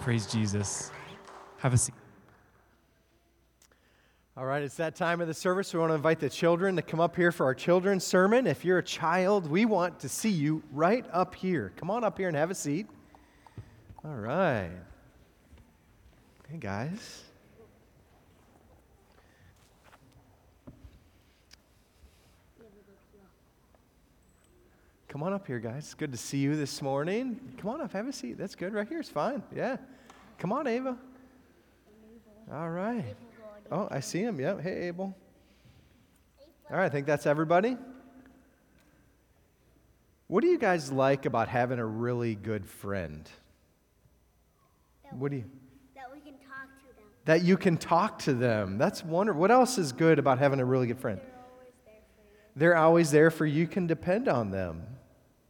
Praise Jesus. Have a seat. All right, it's that time of the service. We want to invite the children to come up here for our children's sermon. If you're a child, we want to see you right up here. Come on up here and have a seat. All right. Hey, guys. Come on up here, guys. It's good to see you this morning. Come on up, have a seat. That's good. Right here is fine. Yeah. Come on, Ava. All right. Oh, I see him. Yep. Hey, Abel. All right, I think that's everybody. What do you guys like about having a really good friend? That What do you That we can talk to them. that you can talk to them. That's wonderful. What else is good about having a really good friend? They're always there for you. They're always there for you. You can depend on them.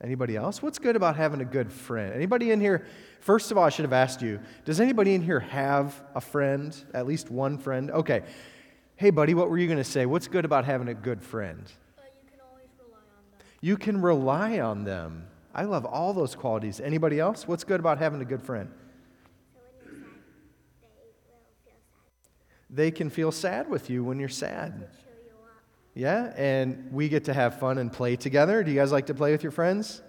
Anybody else? What's good about having a good friend? Anybody in here? First of all, I should have asked you, does anybody in here have a friend? At least one friend? Okay. Hey, buddy, what were you going to say? What's good about having a good friend? But you can always rely on them. You can rely on them. I love all those qualities. Anybody else? What's good about having a good friend? So when you're sad, they will feel sad. They can feel sad with you when you're sad. Yeah, and we get to have fun and play together. Do you guys like to play with your friends?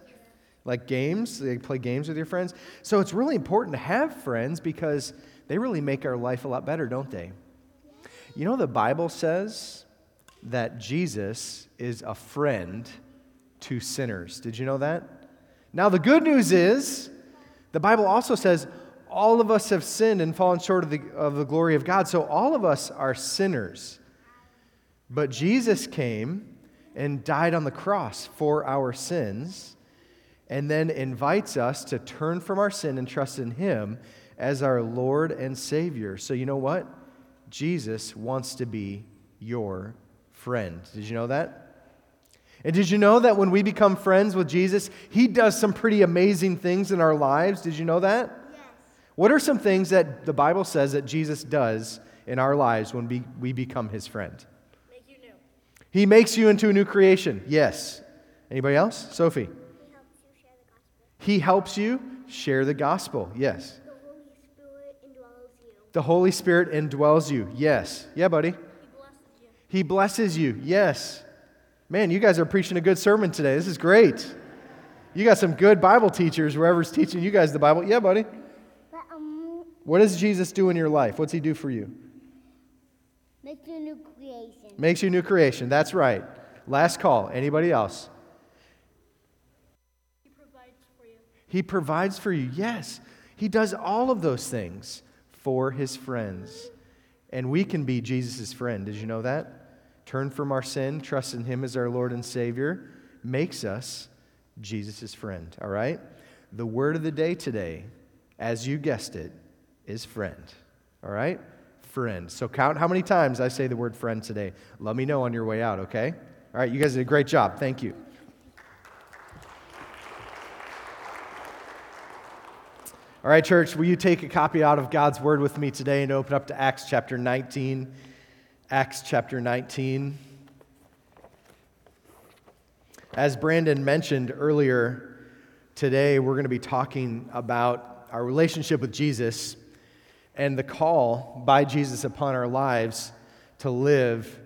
Like games? They play games with your friends? So it's really important to have friends because they really make our life a lot better, don't they? You know, the Bible says that Jesus is a friend to sinners. Did you know that? Now, the good news is the Bible also says all of us have sinned and fallen short of the, of the glory of God. So all of us are sinners. But Jesus came and died on the cross for our sins and then invites us to turn from our sin and trust in Him as our Lord and Savior. So, you know what? Jesus wants to be your friend. Did you know that? And did you know that when we become friends with Jesus, He does some pretty amazing things in our lives? Did you know that? Yes. What are some things that the Bible says that Jesus does in our lives when we, we become His friend? Make you new. He makes you into a new creation. Yes. Anybody else? Sophie. He helps you share the gospel. He helps you share the gospel. Yes. The Holy Spirit indwells you. The Holy Spirit indwells you. Yes. Yeah, buddy. He blesses you. He blesses you. Yes. Man, you guys are preaching a good sermon today. This is great. You got some good Bible teachers, whoever's teaching you guys the Bible. Yeah, buddy. But um, What does Jesus do in your life? What's he do for you? Make you a new creation. Makes you a new creation. That's right. Last call. Anybody else? He provides for you. He provides for you. Yes, He does all of those things for His friends. And we can be Jesus' friend. Did you know that? Turn from our sin, trust in Him as our Lord and Savior, makes us Jesus' friend. All right? The word of the day today, as you guessed it, is friend. All right? Friend. So count how many times I say the word friend today. Let me know on your way out, okay? All right, you guys did a great job. Thank you. All right, church, will you take a copy out of God's Word with me today and open up to Acts chapter 19? Acts chapter 19. As Brandon mentioned earlier, today we're going to be talking about our relationship with Jesus and the call by Jesus upon our lives to live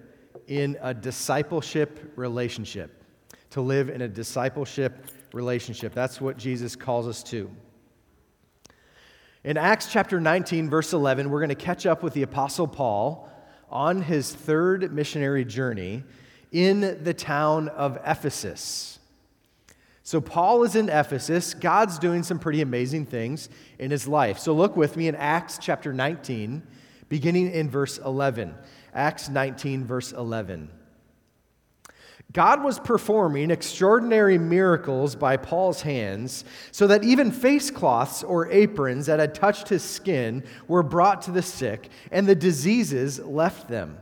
in a discipleship relationship. To live in a discipleship relationship. That's what Jesus calls us to. In Acts chapter 19, verse 11, we're going to catch up with the Apostle Paul on his third missionary journey in the town of Ephesus. So, Paul is in Ephesus. God's doing some pretty amazing things in his life. So, look with me in Acts chapter 19, beginning in verse 11. Acts 19, verse 11. God was performing extraordinary miracles by Paul's hands, so that even face cloths or aprons that had touched his skin were brought to the sick, and the diseases left them,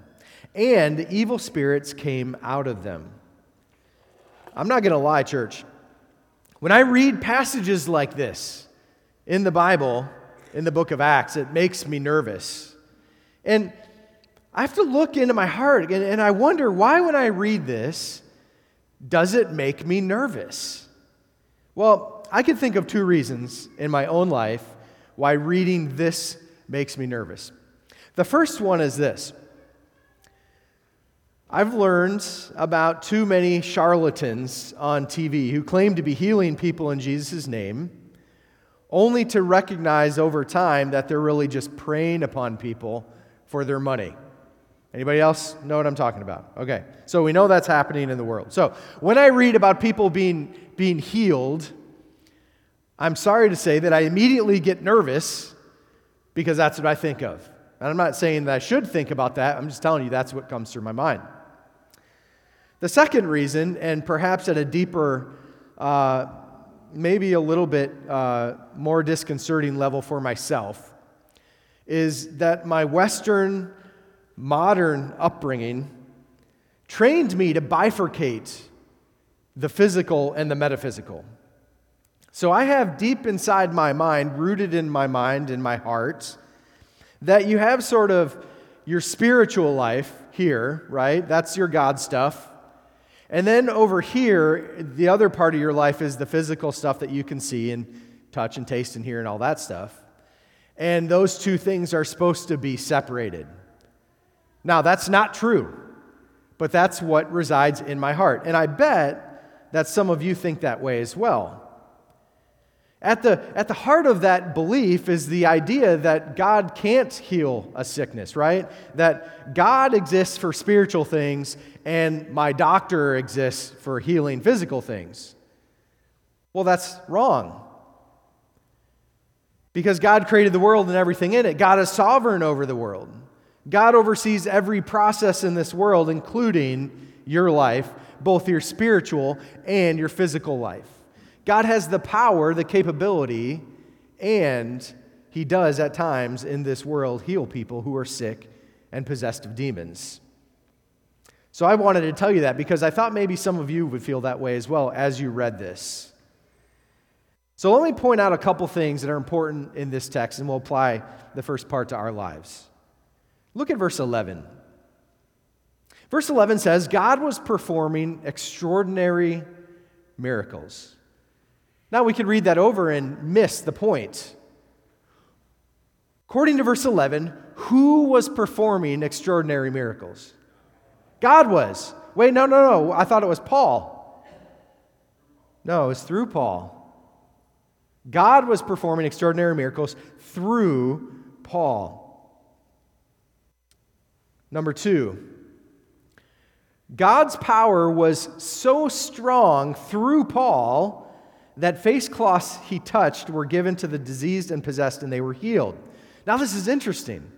and evil spirits came out of them. I'm not going to lie, church. When I read passages like this in the Bible, in the book of Acts, it makes me nervous. And I have to look into my heart and, and I wonder why, when I read this, does it make me nervous? Well, I can think of two reasons in my own life why reading this makes me nervous. The first one is this I've learned about too many charlatans on TV who claim to be healing people in Jesus' name, only to recognize over time that they're really just preying upon people for their money. Anybody else know what I'm talking about? Okay. So we know that's happening in the world. So when I read about people being, being healed, I'm sorry to say that I immediately get nervous because that's what I think of. And I'm not saying that I should think about that. I'm just telling you that's what comes through my mind. The second reason, and perhaps at a deeper, uh, maybe a little bit uh, more disconcerting level for myself, is that my Western modern upbringing trained me to bifurcate the physical and the metaphysical. So I have deep inside my mind, rooted in my mind, in my heart, that you have sort of your spiritual life here, right? That's your God stuff. And then over here, the other part of your life is the physical stuff that you can see and touch and taste and hear and all that stuff. And those two things are supposed to be separated. Now, that's not true, but that's what resides in my heart. And I bet that some of you think that way as well. At the, at the heart of that belief is the idea that God can't heal a sickness, right? That God exists for spiritual things and my doctor exists for healing physical things. Well, that's wrong. Because God created the world and everything in it. God is sovereign over the world. God oversees every process in this world, including your life, both your spiritual and your physical life. God has the power, the capability, and He does at times in this world heal people who are sick and possessed of demons. So I wanted to tell you that because I thought maybe some of you would feel that way as well as you read this. So let me point out a couple things that are important in this text, and we'll apply the first part to our lives. Look at verse 11. Verse 11 says, God was performing extraordinary miracles. Now we could read that over and miss the point. According to verse 11, who was performing extraordinary miracles? God was. Wait, no, no, no. I thought it was Paul. No, it's through Paul. God was performing extraordinary miracles through Paul. Number two, God's power was so strong through Paul that face cloths he touched were given to the diseased and possessed, and they were healed. Now, this is interesting.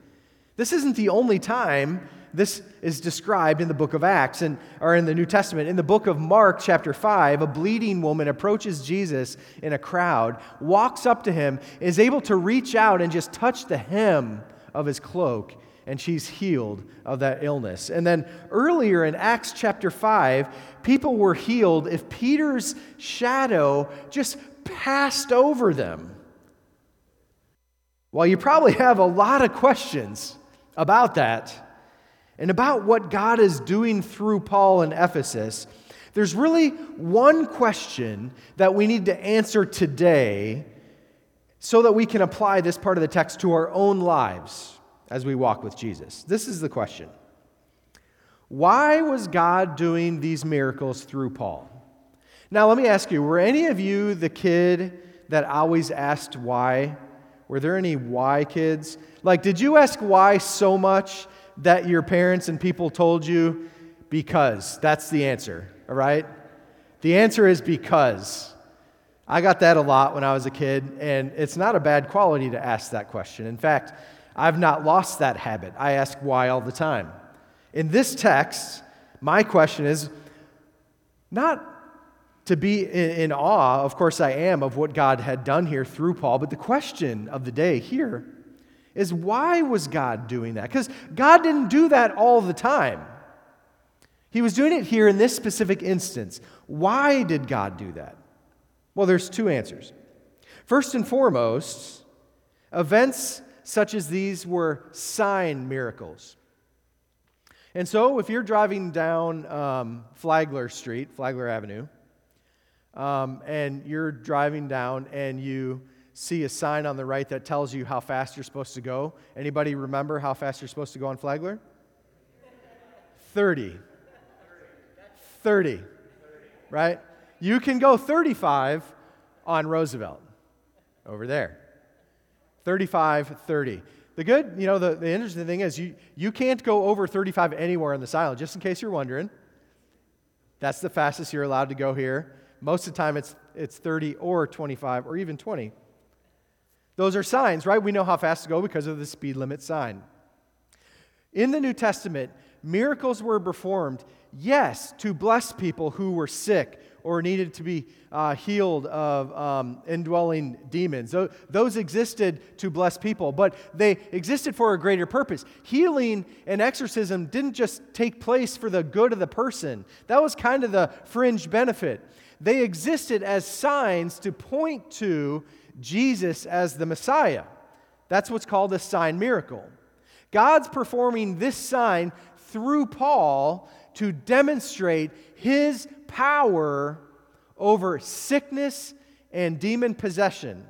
This isn't the only time this is described in the book of Acts and, or in the New Testament. In the book of Mark, chapter 5, a bleeding woman approaches Jesus in a crowd, walks up to him, is able to reach out and just touch the hem of his cloak, and she's healed of that illness. And then earlier in Acts chapter 5, people were healed if Peter's shadow just passed over them. Well, you probably have a lot of questions about that and about what God is doing through Paul in Ephesus. There's really one question that we need to answer today so that we can apply this part of the text to our own lives as we walk with Jesus. This is the question Why was God doing these miracles through Paul? Now, let me ask you were any of you the kid that always asked why? Were there any why kids? Like, did you ask why so much that your parents and people told you because? That's the answer, all right? The answer is because. I got that a lot when I was a kid, and it's not a bad quality to ask that question. In fact, I've not lost that habit. I ask why all the time. In this text, my question is not to be in, awe, of course I am, of what God had done here through Paul, but the question of the day here is why was God doing that? Because God didn't do that all the time. He was doing it here in this specific instance. Why did God do that? Well, there's two answers. First and foremost, events such as these were sign miracles. And so, if you're driving down um, Flagler Street, Flagler Avenue, um, and you're driving down and you see a sign on the right that tells you how fast you're supposed to go. Anybody remember how fast you're supposed to go on Flagler? 30. 30. Right? You can go 35 on Roosevelt over there. 35, 30. The good, you know, the, the interesting thing is you, you can't go over 35 anywhere on this island, just in case you're wondering. That's the fastest you're allowed to go here. Most of the time it's, it's 30 or 25 or even 20. Those are signs, right? We know how fast to go because of the speed limit sign. In the New Testament, miracles were performed, yes, to bless people who were sick or needed to be uh, healed of um, indwelling demons. Those existed to bless people, but they existed for a greater purpose. Healing and exorcism didn't just take place for the good of the person, that was kind of the fringe benefit. They existed as signs to point to Jesus as the Messiah. That's what's called a sign miracle. God's performing this sign through Paul to demonstrate his power over sickness and demon possession,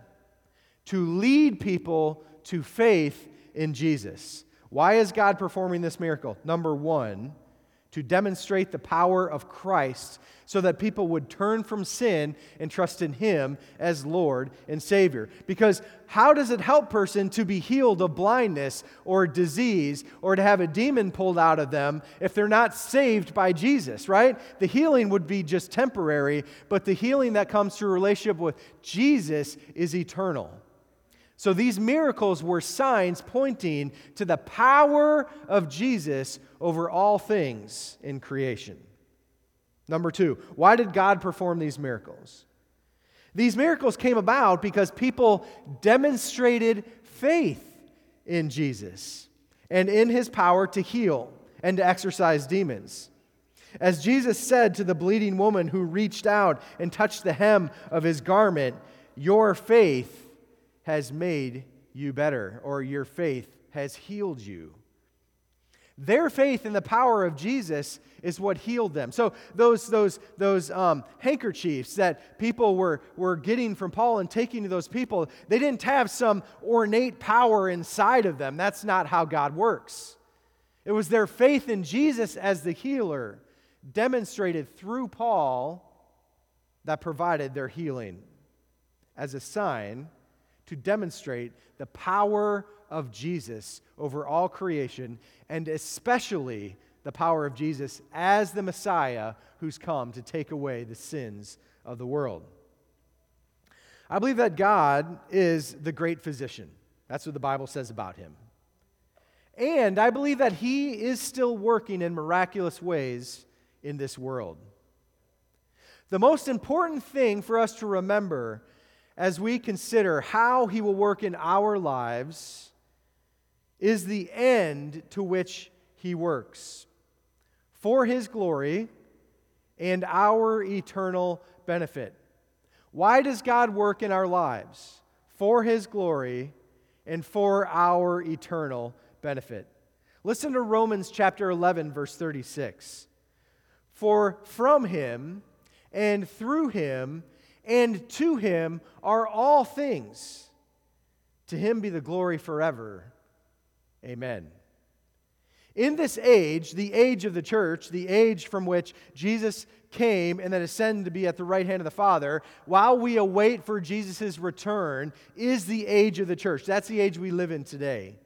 to lead people to faith in Jesus. Why is God performing this miracle? Number one, to demonstrate the power of Christ so that people would turn from sin and trust in Him as Lord and Savior. Because how does it help person to be healed of blindness or disease or to have a demon pulled out of them if they're not saved by Jesus, right? The healing would be just temporary, but the healing that comes through relationship with Jesus is eternal. So these miracles were signs pointing to the power of Jesus over all things in creation. Number two, why did God perform these miracles? These miracles came about because people demonstrated faith in Jesus and in his power to heal and to exorcise demons. As Jesus said to the bleeding woman who reached out and touched the hem of his garment, Your faith has made you better, or your faith has healed you. Their faith in the power of Jesus is what healed them. So those, those, those um, handkerchiefs that people were, were getting from Paul and taking to those people, they didn't have some ornate power inside of them. That's not how God works. It was their faith in Jesus as the healer, demonstrated through Paul, that provided their healing as a sign to demonstrate the power of Jesus over all creation, and especially the power of Jesus as the Messiah who's come to take away the sins of the world. I believe that God is the great physician. That's what the Bible says about him. And I believe that he is still working in miraculous ways in this world. The most important thing for us to remember as we consider how he will work in our lives is the end to which he works for his glory and our eternal benefit. Why does God work in our lives? For his glory and for our eternal benefit. Listen to Romans chapter 11, verse 36. For from him and through him and to him are all things. To him be the glory forever. Amen. In this age, the age of the church, the age from which Jesus came and then ascended to be at the right hand of the Father, while we await for Jesus' return, is the age of the church. That's the age we live in today.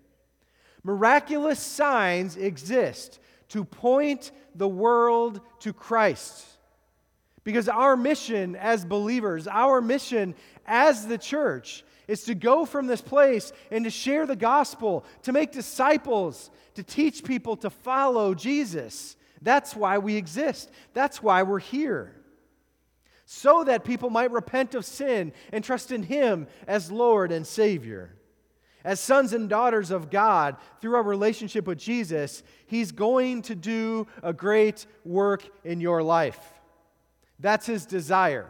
Miraculous signs exist to point the world to Christ. Because our mission as believers, our mission as the church, is to go from this place and to share the gospel, to make disciples, to teach people to follow Jesus. That's why we exist. That's why we're here. So that people might repent of sin and trust in Him as Lord and Savior. As sons and daughters of God, through our relationship with Jesus, He's going to do a great work in your life. That's his desire.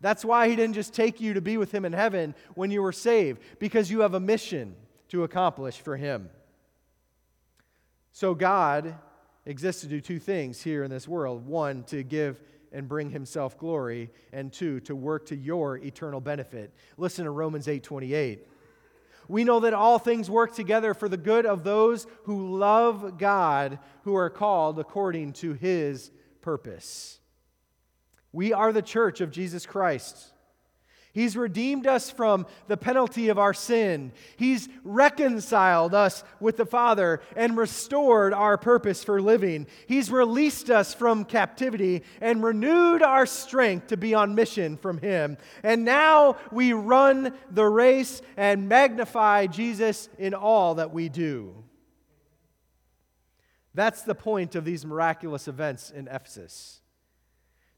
That's why he didn't just take you to be with him in heaven when you were saved, because you have a mission to accomplish for him. So God exists to do two things here in this world one, to give and bring himself glory, and two, to work to your eternal benefit. Listen to Romans 8 28. We know that all things work together for the good of those who love God, who are called according to his purpose. We are the church of Jesus Christ. He's redeemed us from the penalty of our sin. He's reconciled us with the Father and restored our purpose for living. He's released us from captivity and renewed our strength to be on mission from Him. And now we run the race and magnify Jesus in all that we do. That's the point of these miraculous events in Ephesus.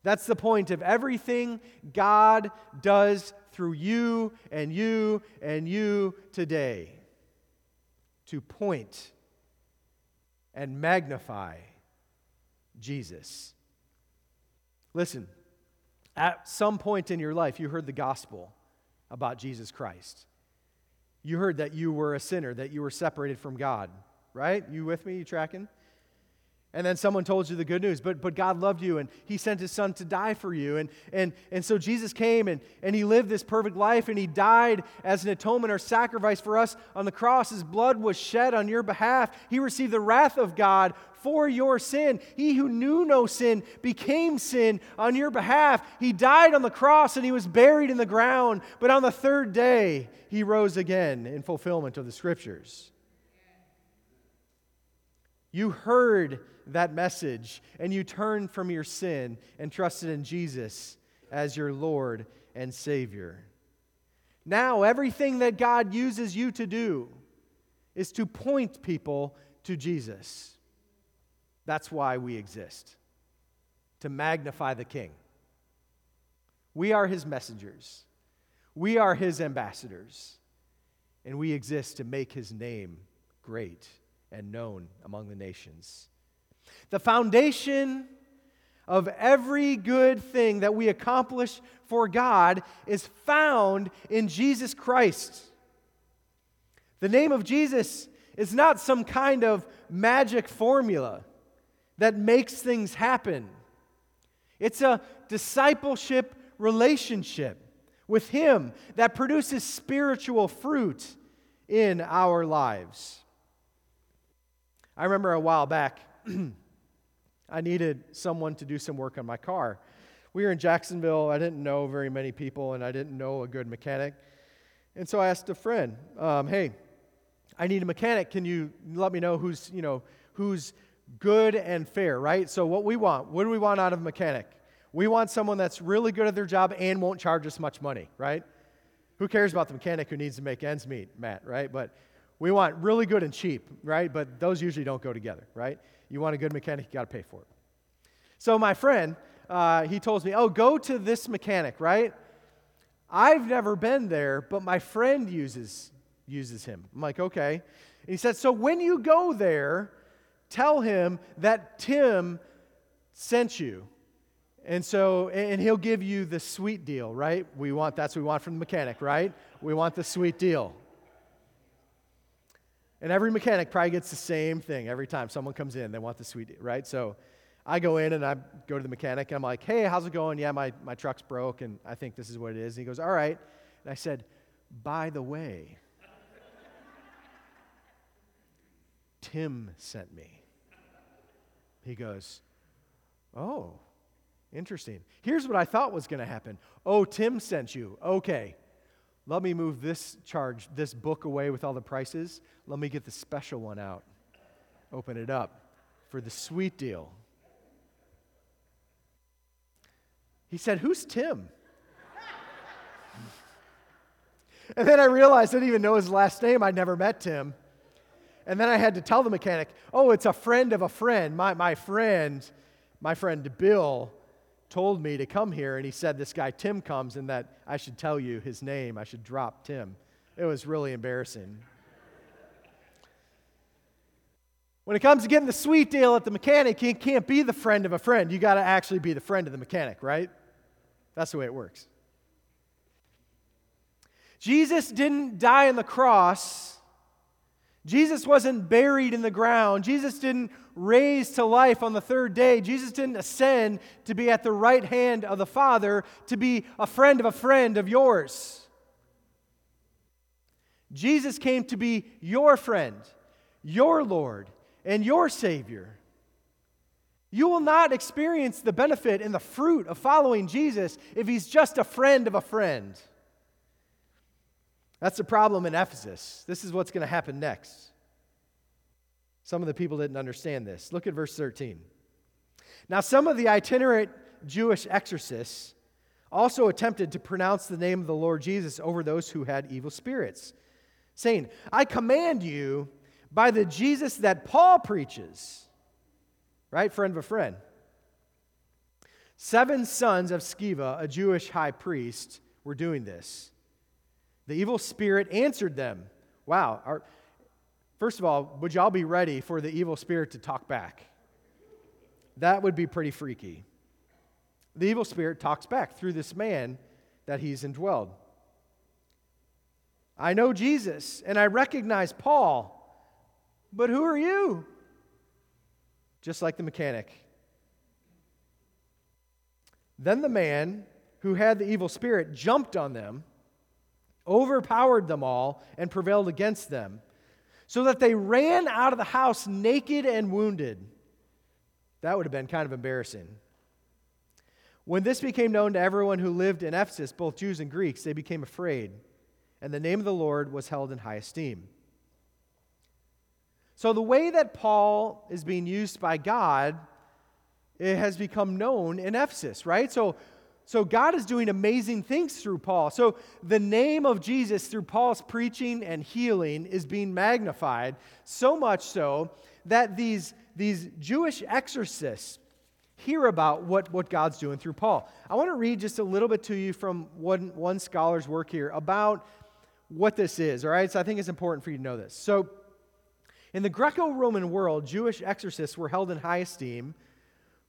That's the point of everything God does through you and you and you today to point and magnify Jesus. Listen, at some point in your life, you heard the gospel about Jesus Christ. You heard that you were a sinner, that you were separated from God, right? You with me? You tracking? And then someone told you the good news, but, but God loved you and He sent His Son to die for you. And, and, and so Jesus came and, and He lived this perfect life and He died as an atonement or sacrifice for us on the cross. His blood was shed on your behalf. He received the wrath of God for your sin. He who knew no sin became sin on your behalf. He died on the cross and He was buried in the ground. But on the third day, He rose again in fulfillment of the Scriptures. You heard that message and you turned from your sin and trusted in Jesus as your Lord and Savior. Now, everything that God uses you to do is to point people to Jesus. That's why we exist, to magnify the King. We are His messengers, we are His ambassadors, and we exist to make His name great and known among the nations. The foundation of every good thing that we accomplish for God is found in Jesus Christ. The name of Jesus is not some kind of magic formula that makes things happen. It's a discipleship relationship with Him that produces spiritual fruit in our lives. I remember a while back, I needed someone to do some work on my car. We were in Jacksonville. I didn't know very many people, and I didn't know a good mechanic. And so I asked a friend, um, "Hey, I need a mechanic. Can you let me know who's you know who's good and fair, right? So what we want, what do we want out of a mechanic? We want someone that's really good at their job and won't charge us much money, right? Who cares about the mechanic who needs to make ends meet, Matt, right? But we want really good and cheap, right? But those usually don't go together, right? You want a good mechanic, you got to pay for it. So my friend, uh, he told me, oh, go to this mechanic, right? I've never been there, but my friend uses, uses him. I'm like, okay. And he said, so when you go there, tell him that Tim sent you. And so, and he'll give you the sweet deal, right? We want, that's what we want from the mechanic, right? We want the sweet deal. And every mechanic probably gets the same thing every time someone comes in. They want the sweet, right? So I go in and I go to the mechanic and I'm like, hey, how's it going? Yeah, my, my truck's broke and I think this is what it is. And he goes, all right. And I said, by the way, Tim sent me. He goes, oh, interesting. Here's what I thought was going to happen. Oh, Tim sent you. Okay. Let me move this charge, this book away with all the prices. Let me get the special one out. Open it up for the sweet deal. He said, Who's Tim? and then I realized I didn't even know his last name. I'd never met Tim. And then I had to tell the mechanic, Oh, it's a friend of a friend. My, my friend, my friend Bill, told me to come here, and he said this guy Tim comes and that I should tell you his name. I should drop Tim. It was really embarrassing. When it comes to getting the sweet deal at the mechanic, you can't be the friend of a friend. You got to actually be the friend of the mechanic, right? That's the way it works. Jesus didn't die on the cross Jesus wasn't buried in the ground. Jesus didn't raise to life on the third day. Jesus didn't ascend to be at the right hand of the Father, to be a friend of a friend of yours. Jesus came to be your friend, your Lord, and your Savior. You will not experience the benefit and the fruit of following Jesus if he's just a friend of a friend. That's the problem in Ephesus. This is what's going to happen next. Some of the people didn't understand this. Look at verse 13. Now, some of the itinerant Jewish exorcists also attempted to pronounce the name of the Lord Jesus over those who had evil spirits, saying, I command you by the Jesus that Paul preaches. Right? Friend of a friend. Seven sons of Sceva, a Jewish high priest, were doing this. The evil spirit answered them. Wow. Our, first of all, would y'all be ready for the evil spirit to talk back? That would be pretty freaky. The evil spirit talks back through this man that he's indwelled. I know Jesus and I recognize Paul, but who are you? Just like the mechanic. Then the man who had the evil spirit jumped on them, overpowered them all, and prevailed against them, so that they ran out of the house naked and wounded. That would have been kind of embarrassing. When this became known to everyone who lived in Ephesus, both Jews and Greeks, they became afraid, and the name of the Lord was held in high esteem. So, the way that Paul is being used by God it has become known in Ephesus, right? So, so God is doing amazing things through Paul. So the name of Jesus through Paul's preaching and healing is being magnified, so much so that these, these Jewish exorcists hear about what, what God's doing through Paul. I want to read just a little bit to you from one, one scholar's work here about what this is, all right? So I think it's important for you to know this. So in the Greco Roman world, Jewish exorcists were held in high esteem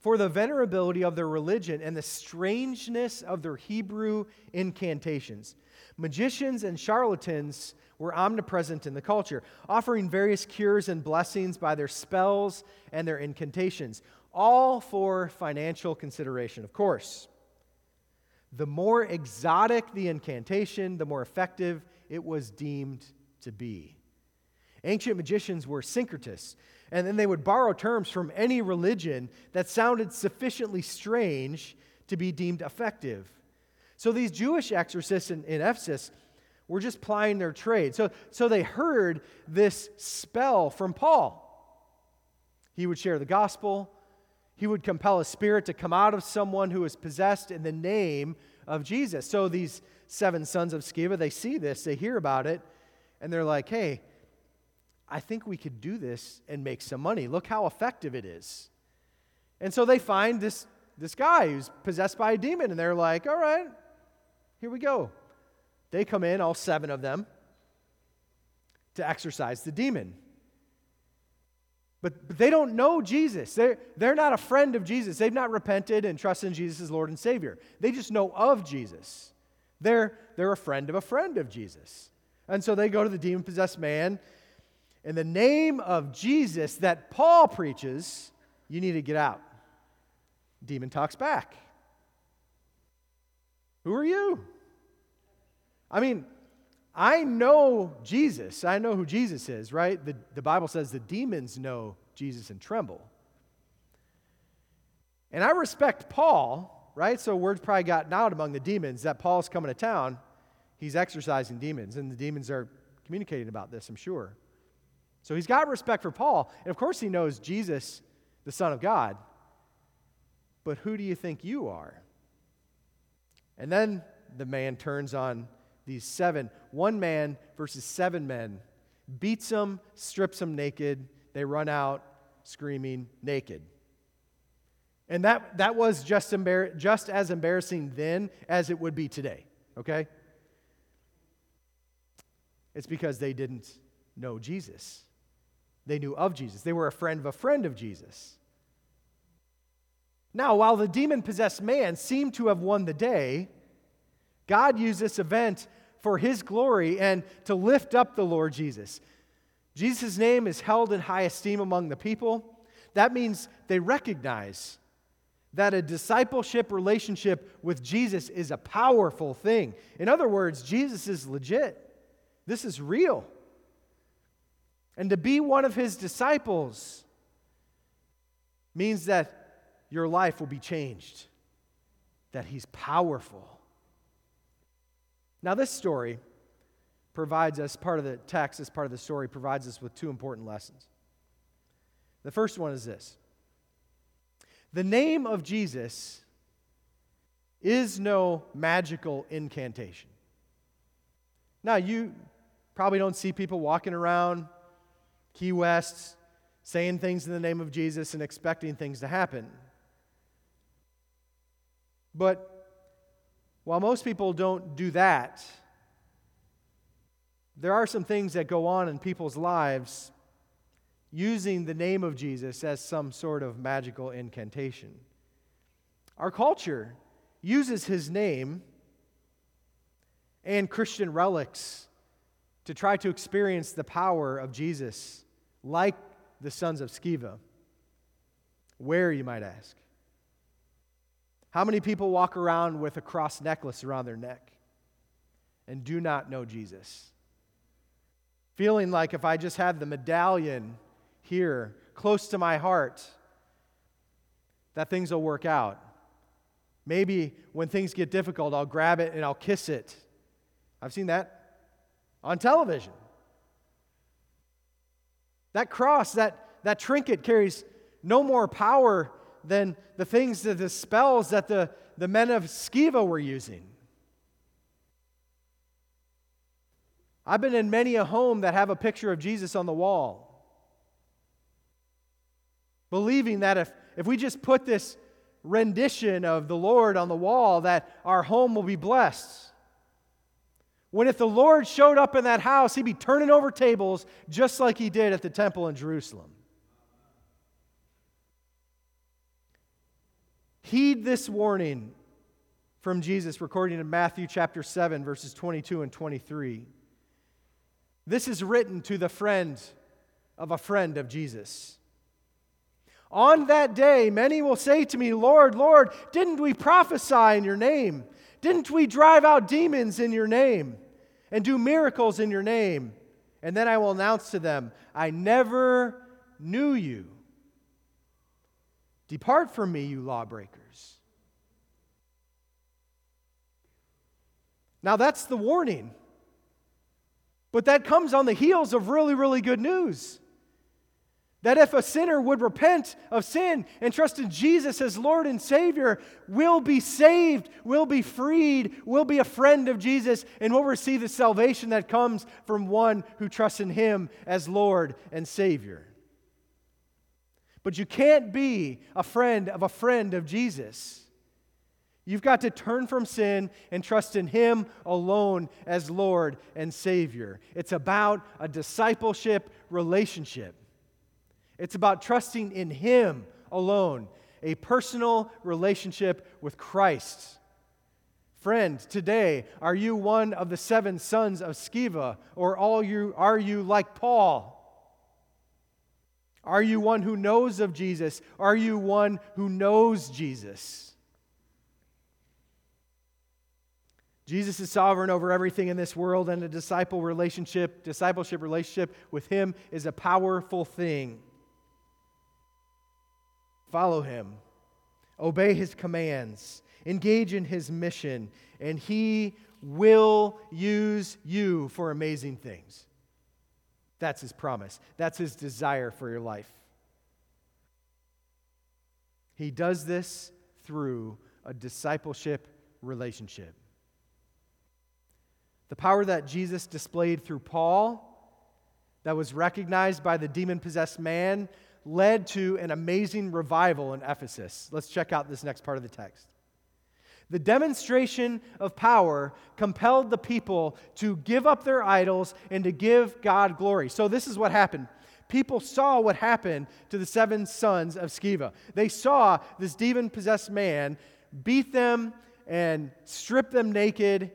for the venerability of their religion and the strangeness of their Hebrew incantations. Magicians and charlatans were omnipresent in the culture, offering various cures and blessings by their spells and their incantations, all for financial consideration, of course. The more exotic the incantation, the more effective it was deemed to be. Ancient magicians were syncretists, and then they would borrow terms from any religion that sounded sufficiently strange to be deemed effective. So these Jewish exorcists in, in Ephesus were just plying their trade. So, so they heard this spell from Paul. He would share the gospel, he would compel a spirit to come out of someone who is possessed in the name of Jesus. So these seven sons of Sceva, they see this, they hear about it, and they're like, hey, I think we could do this and make some money. Look how effective it is. And so they find this, this guy who's possessed by a demon, and they're like, all right, here we go. They come in, all seven of them, to exorcise the demon. But, but they don't know Jesus. They're, they're not a friend of Jesus. They've not repented and trusted in Jesus as Lord and Savior. They just know of Jesus. They're, they're a friend of a friend of Jesus. And so they go to the demon possessed man in the name of Jesus that Paul preaches, you need to get out. Demon talks back. Who are you? I mean, I know Jesus. I know who Jesus is, right? The, the Bible says the demons know Jesus and tremble. And I respect Paul, right? So word's probably gotten out among the demons that Paul's coming to town. He's exorcising demons, and the demons are communicating about this, I'm sure. So he's got respect for Paul. And of course, he knows Jesus, the Son of God. But who do you think you are? And then the man turns on these seven, one man versus seven men, beats them, strips them naked. They run out screaming naked. And that, that was just, embar- just as embarrassing then as it would be today, okay? It's because they didn't know Jesus. They knew of Jesus. They were a friend of a friend of Jesus. Now, while the demon possessed man seemed to have won the day, God used this event for his glory and to lift up the Lord Jesus. Jesus' name is held in high esteem among the people. That means they recognize that a discipleship relationship with Jesus is a powerful thing. In other words, Jesus is legit. This is real. And to be one of his disciples means that your life will be changed, that he's powerful. Now, this story provides us, part of the text, as part of the story, provides us with two important lessons. The first one is this the name of Jesus is no magical incantation. Now, you probably don't see people walking around Key West saying things in the name of Jesus and expecting things to happen. But while most people don't do that, there are some things that go on in people's lives using the name of Jesus as some sort of magical incantation. Our culture uses his name and Christian relics to try to experience the power of Jesus, like the sons of Sceva. Where, you might ask? How many people walk around with a cross necklace around their neck and do not know Jesus? Feeling like if I just had the medallion here, close to my heart, that things will work out. Maybe when things get difficult, I'll grab it and I'll kiss it. I've seen that on television. That cross, that, that trinket carries no more power than the things, that the spells that the, the men of Sceva were using. I've been in many a home that have a picture of Jesus on the wall. Believing that if, if we just put this rendition of the Lord on the wall, that our home will be blessed. When if the Lord showed up in that house, he'd be turning over tables just like he did at the temple in Jerusalem. Heed this warning from Jesus, recording in Matthew chapter 7, verses 22 and 23. This is written to the friend of a friend of Jesus. On that day, many will say to me, Lord, Lord, didn't we prophesy in your name? Didn't we drive out demons in your name and do miracles in your name? And then I will announce to them, I never knew you. Depart from me, you lawbreakers. Now, that's the warning. But that comes on the heels of really, really good news. That if a sinner would repent of sin and trust in Jesus as Lord and Savior, will be saved, will be freed, will be a friend of Jesus, and will receive the salvation that comes from one who trusts in Him as Lord and Savior. But you can't be a friend of a friend of Jesus You've got to turn from sin and trust in Him alone as Lord and Savior. It's about a discipleship relationship. It's about trusting in Him alone, a personal relationship with Christ. Friend, today, are you one of the seven sons of Sceva, or all you, are you like Paul? Are you one who knows of Jesus? Are you one who knows Jesus? Jesus is sovereign over everything in this world, and a disciple relationship, discipleship relationship with him is a powerful thing. Follow him, obey his commands, engage in his mission, and he will use you for amazing things. That's his promise. That's his desire for your life. He does this through a discipleship relationship. The power that Jesus displayed through Paul, that was recognized by the demon possessed man, led to an amazing revival in Ephesus. Let's check out this next part of the text. The demonstration of power compelled the people to give up their idols and to give God glory. So, this is what happened. People saw what happened to the seven sons of Sceva. They saw this demon possessed man beat them and strip them naked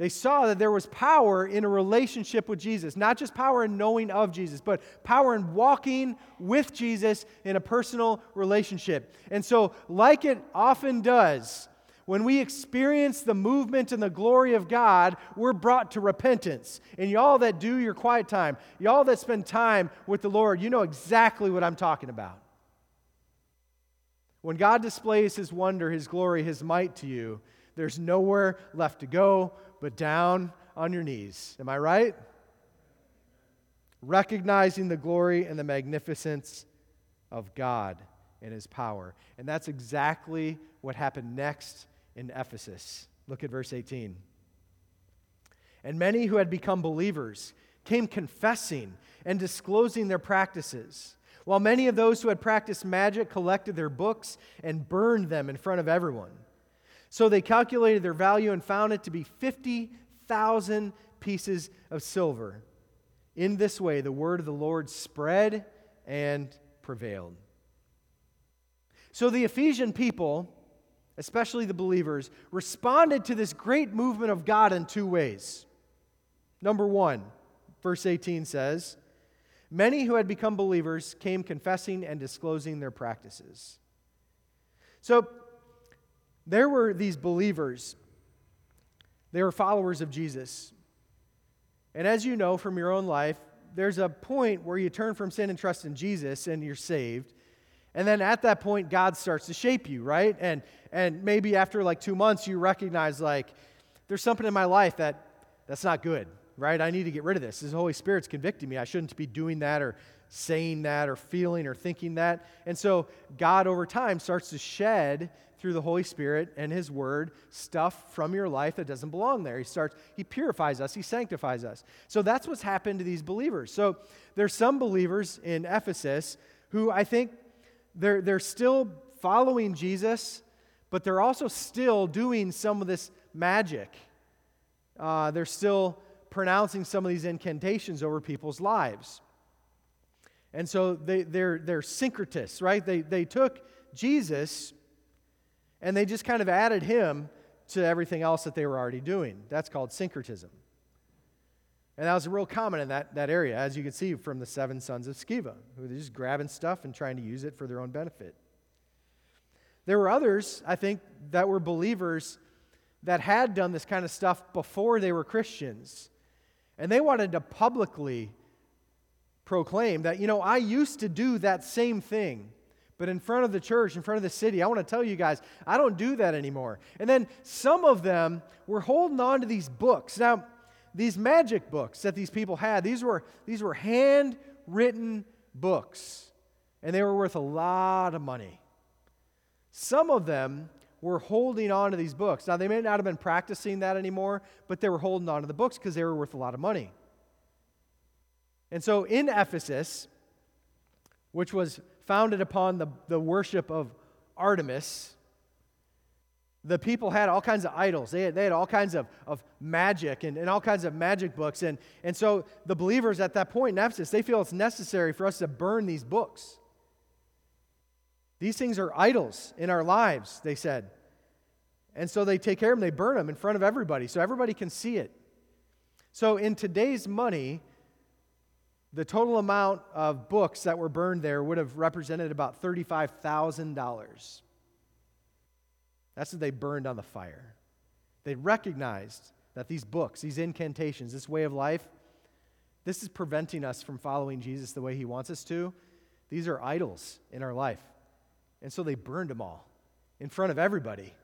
They saw that there was power in a relationship with Jesus, not just power in knowing of Jesus, but power in walking with Jesus in a personal relationship. And so, like it often does, when we experience the movement and the glory of God, we're brought to repentance. And y'all that do your quiet time, y'all that spend time with the Lord, you know exactly what I'm talking about. When God displays his wonder, his glory, his might to you, there's nowhere left to go but down on your knees. Am I right? Recognizing the glory and the magnificence of God and his power. And that's exactly what happened next in Ephesus. Look at verse 18. And many who had become believers came confessing and disclosing their practices. While many of those who had practiced magic collected their books and burned them in front of everyone. So they calculated their value and found it to be 50,000 pieces of silver. In this way, the word of the Lord spread and prevailed. So the Ephesian people, especially the believers, responded to this great movement of God in two ways. Number one, verse 18 says, Many who had become believers came confessing and disclosing their practices. So there were these believers, they were followers of Jesus. And as you know from your own life, there's a point where you turn from sin and trust in Jesus and you're saved. And then at that point, God starts to shape you, right? And, and maybe after like two months, you recognize, like, there's something in my life that that's not good, right? I need to get rid of this. This Holy Spirit's convicting me. I shouldn't be doing that or saying that or feeling or thinking that. And so God over time starts to shed through the Holy Spirit and His Word stuff from your life that doesn't belong there. He starts, He purifies us, He sanctifies us. So that's what's happened to these believers. So there's some believers in Ephesus who I think they're, they're still following Jesus, but they're also still doing some of this magic. Uh, they're still pronouncing some of these incantations over people's lives. And so they, they're, they're syncretists, right? They, they took Jesus and they just kind of added him to everything else that they were already doing. That's called syncretism. And that was real common in that, that area, as you can see from the seven sons of Sceva, who were just grabbing stuff and trying to use it for their own benefit. There were others, I think, that were believers that had done this kind of stuff before they were Christians. And they wanted to publicly proclaim that, you know, I used to do that same thing. But in front of the church, in front of the city, I want to tell you guys, I don't do that anymore. And then some of them were holding on to these books. Now, these magic books that these people had, these were, these were handwritten books, and they were worth a lot of money. Some of them were holding on to these books. Now, they may not have been practicing that anymore, but they were holding on to the books because they were worth a lot of money. And so in Ephesus, which was founded upon the, the worship of Artemis, the people had all kinds of idols. They had, they had all kinds of, of magic and, and all kinds of magic books. And, and so the believers at that point in Ephesus, they feel it's necessary for us to burn these books. These things are idols in our lives, they said. And so they take care of them, they burn them in front of everybody so everybody can see it. So in today's money, the total amount of books that were burned there would have represented about $35,000. That's what they burned on the fire. They recognized that these books, these incantations, this way of life, this is preventing us from following Jesus the way he wants us to. These are idols in our life. And so they burned them all in front of everybody.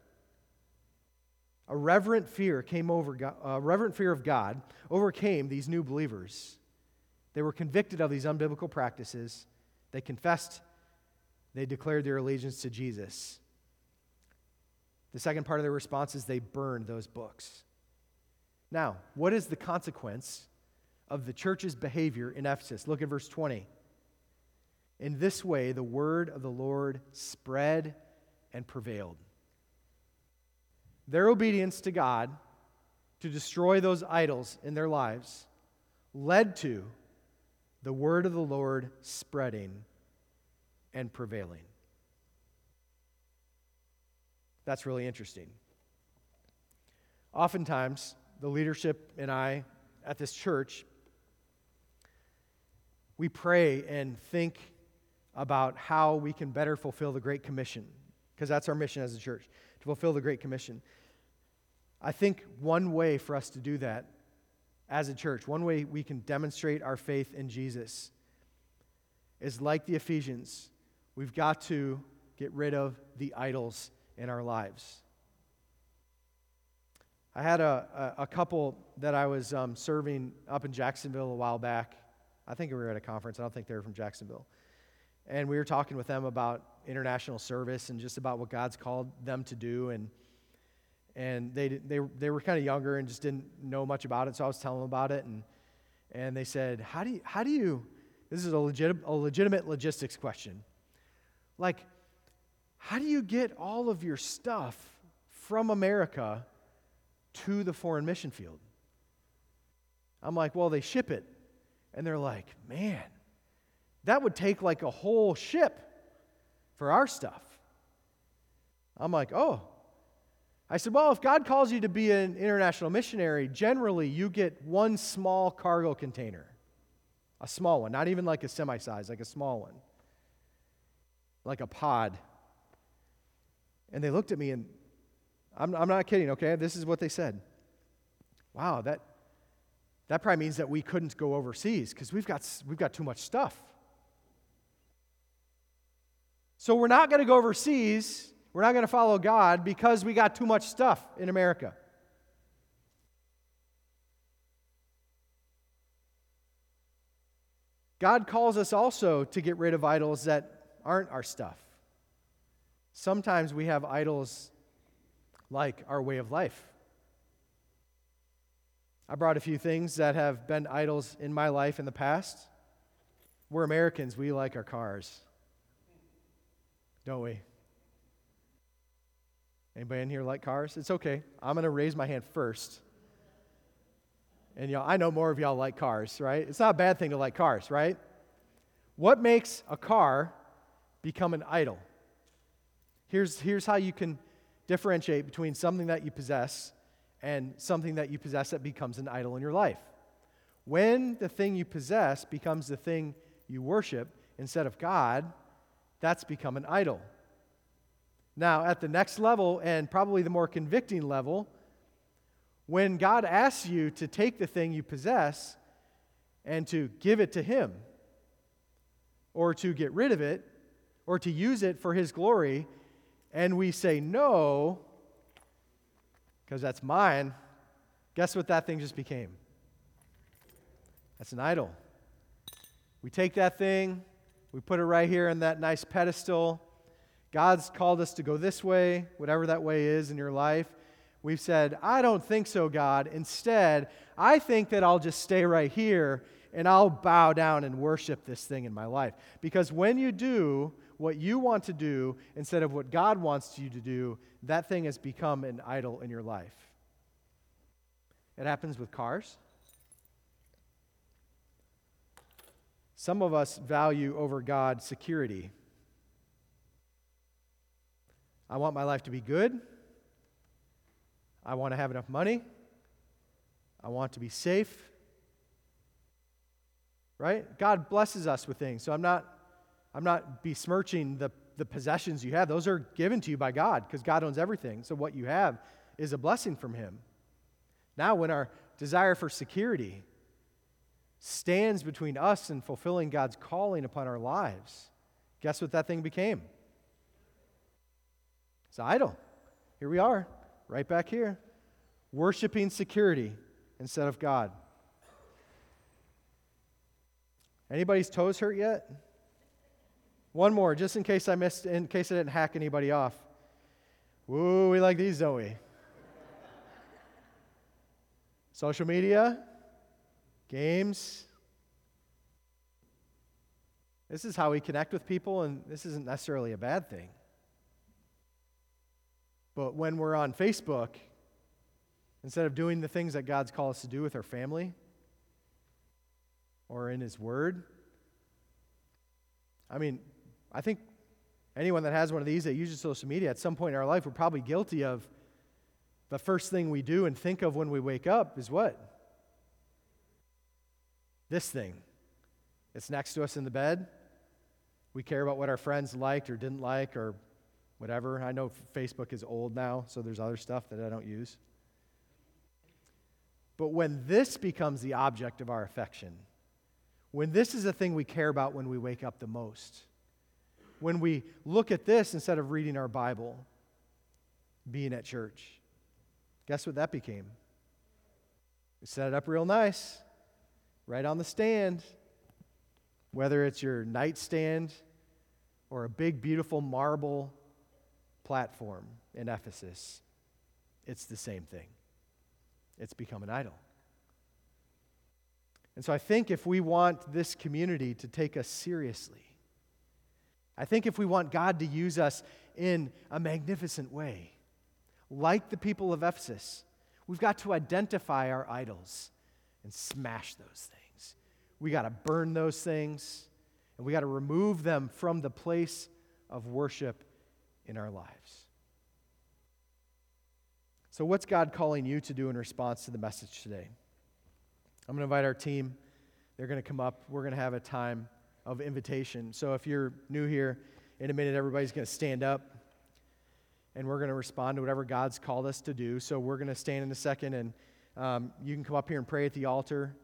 A reverent fear came over a reverent fear of God overcame these new believers. They were convicted of these unbiblical practices. They confessed, they declared their allegiance to Jesus. The second part of their response is they burned those books. Now, what is the consequence of the church's behavior in Ephesus? Look at verse 20. In this way, the word of the Lord spread and prevailed. Their obedience to God to destroy those idols in their lives led to the word of the Lord spreading and prevailing. That's really interesting. Oftentimes, the leadership and I at this church, we pray and think about how we can better fulfill the Great Commission, because that's our mission as a church, to fulfill the Great Commission. I think one way for us to do that as a church, one way we can demonstrate our faith in Jesus is like the Ephesians, we've got to get rid of the idols in our lives. I had a, a, a couple that I was um, serving up in Jacksonville a while back. I think we were at a conference. I don't think they were from Jacksonville. And we were talking with them about international service and just about what God's called them to do. And, and they, they, they were kind of younger and just didn't know much about it. So I was telling them about it. And, and they said, How do you, how do you this is a, legit, a legitimate logistics question. Like, how do you get all of your stuff from America to the foreign mission field? I'm like, well, they ship it. And they're like, man, that would take like a whole ship for our stuff. I'm like, oh. I said, well, if God calls you to be an international missionary, generally you get one small cargo container. A small one, not even like a semi size, like a small one, like a pod. And they looked at me, and I'm, I'm not kidding, okay? This is what they said. Wow, that, that probably means that we couldn't go overseas because we've got, we've got too much stuff. So we're not going to go overseas. We're not going to follow God because we got too much stuff in America. God calls us also to get rid of idols that aren't our stuff. Sometimes we have idols like our way of life. I brought a few things that have been idols in my life in the past. We're Americans, we like our cars. Don't we? Anybody in here like cars? It's okay. I'm going to raise my hand first. And y'all, I know more of y'all like cars, right? It's not a bad thing to like cars, right? What makes a car become an idol? Here's, here's how you can differentiate between something that you possess and something that you possess that becomes an idol in your life. When the thing you possess becomes the thing you worship instead of God, that's become an idol. Now, at the next level, and probably the more convicting level, when God asks you to take the thing you possess and to give it to Him, or to get rid of it, or to use it for His glory, and we say no, because that's mine, guess what that thing just became? That's an idol. We take that thing, we put it right here in that nice pedestal. God's called us to go this way, whatever that way is in your life. We've said, I don't think so, God. Instead, I think that I'll just stay right here and I'll bow down and worship this thing in my life. Because when you do what you want to do instead of what God wants you to do, that thing has become an idol in your life. It happens with cars. Some of us value over God security. I want my life to be good. I want to have enough money. I want to be safe. Right? God blesses us with things. So I'm not I'm not besmirching the, the possessions you have. Those are given to you by God because God owns everything. So what you have is a blessing from Him. Now, when our desire for security stands between us and fulfilling God's calling upon our lives, guess what that thing became? It's idol. Here we are right back here, worshiping security instead of God. Anybody's toes hurt yet? One more, just in case I missed, in case I didn't hack anybody off. Woo, we like these, don't we? Social media, games. This is how we connect with people, and this isn't necessarily a bad thing. But when we're on Facebook, instead of doing the things that God's called us to do with our family or in His Word, I mean, I think anyone that has one of these that uses social media at some point in our life, we're probably guilty of The first thing we do and think of when we wake up is what? This thing. It's next to us in the bed. We care about what our friends liked or didn't like or whatever. I know Facebook is old now, so there's other stuff that I don't use. But when this becomes the object of our affection, when this is the thing we care about when we wake up the most, when we look at this instead of reading our Bible, being at church, guess what that became? We set it up real nice, right on the stand. Whether it's your nightstand or a big, beautiful marble platform in Ephesus, it's the same thing. It's become an idol. And so I think if we want this community to take us seriously, I think if we want God to use us in a magnificent way, like the people of Ephesus, we've got to identify our idols and smash those things. We got to burn those things, and we got to remove them from the place of worship in our lives. So, what's God calling you to do in response to the message today? I'm going to invite our team. They're going to come up. We're going to have a time of invitation. So, if you're new here, in a minute, everybody's going to stand up and we're going to respond to whatever God's called us to do. So, we're going to stand in a second and um, you can come up here and pray at the altar.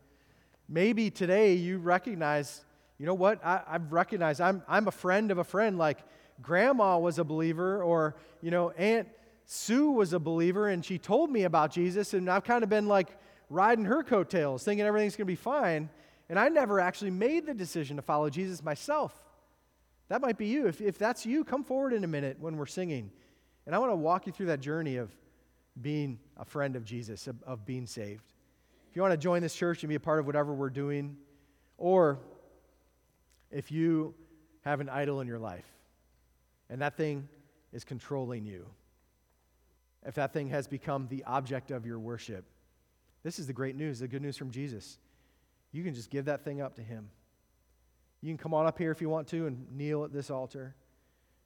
Maybe today you recognize, you know what? I, I've recognized I'm, I'm a friend of a friend. Like grandma was a believer, or, you know, Aunt Sue was a believer and she told me about Jesus, and I've kind of been like riding her coattails, thinking everything's going to be fine. And I never actually made the decision to follow Jesus myself. That might be you. If, if that's you, come forward in a minute when we're singing. And I want to walk you through that journey of being a friend of Jesus, of, of being saved. If you want to join this church and be a part of whatever we're doing, or if you have an idol in your life and that thing is controlling you, if that thing has become the object of your worship. This is the great news, the good news from Jesus. You can just give that thing up to Him. You can come on up here if you want to and kneel at this altar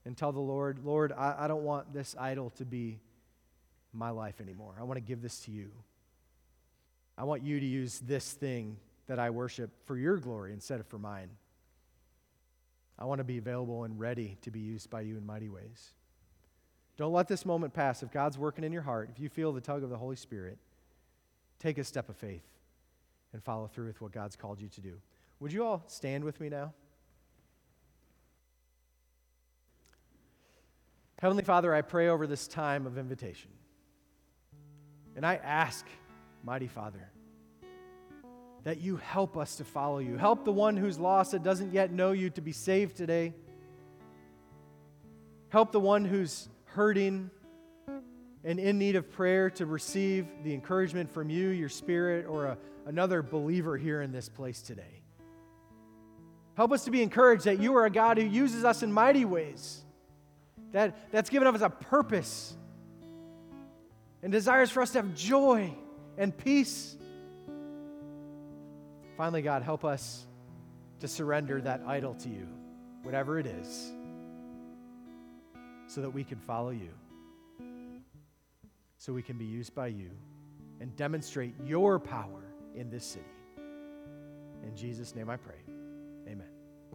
and tell the Lord, Lord, I, I don't want this idol to be my life anymore. I want to give this to you. I want you to use this thing that I worship for your glory instead of for mine. I want to be available and ready to be used by you in mighty ways. Don't let this moment pass. If God's working in your heart, if you feel the tug of the Holy Spirit, take a step of faith and follow through with what God's called you to do. Would you all stand with me now? Heavenly Father, I pray over this time of invitation. And I ask, Mighty Father, that you help us to follow you. Help the one who's lost that doesn't yet know you to be saved today. Help the one who's hurting and in need of prayer to receive the encouragement from you, your spirit, or a, another believer here in this place today. Help us to be encouraged that you are a God who uses us in mighty ways, that, that's given us a purpose and desires for us to have joy and peace. Finally, God, help us to surrender that idol to you, whatever it is so that we can follow you, so we can be used by you and demonstrate your power in this city. In Jesus' name I pray.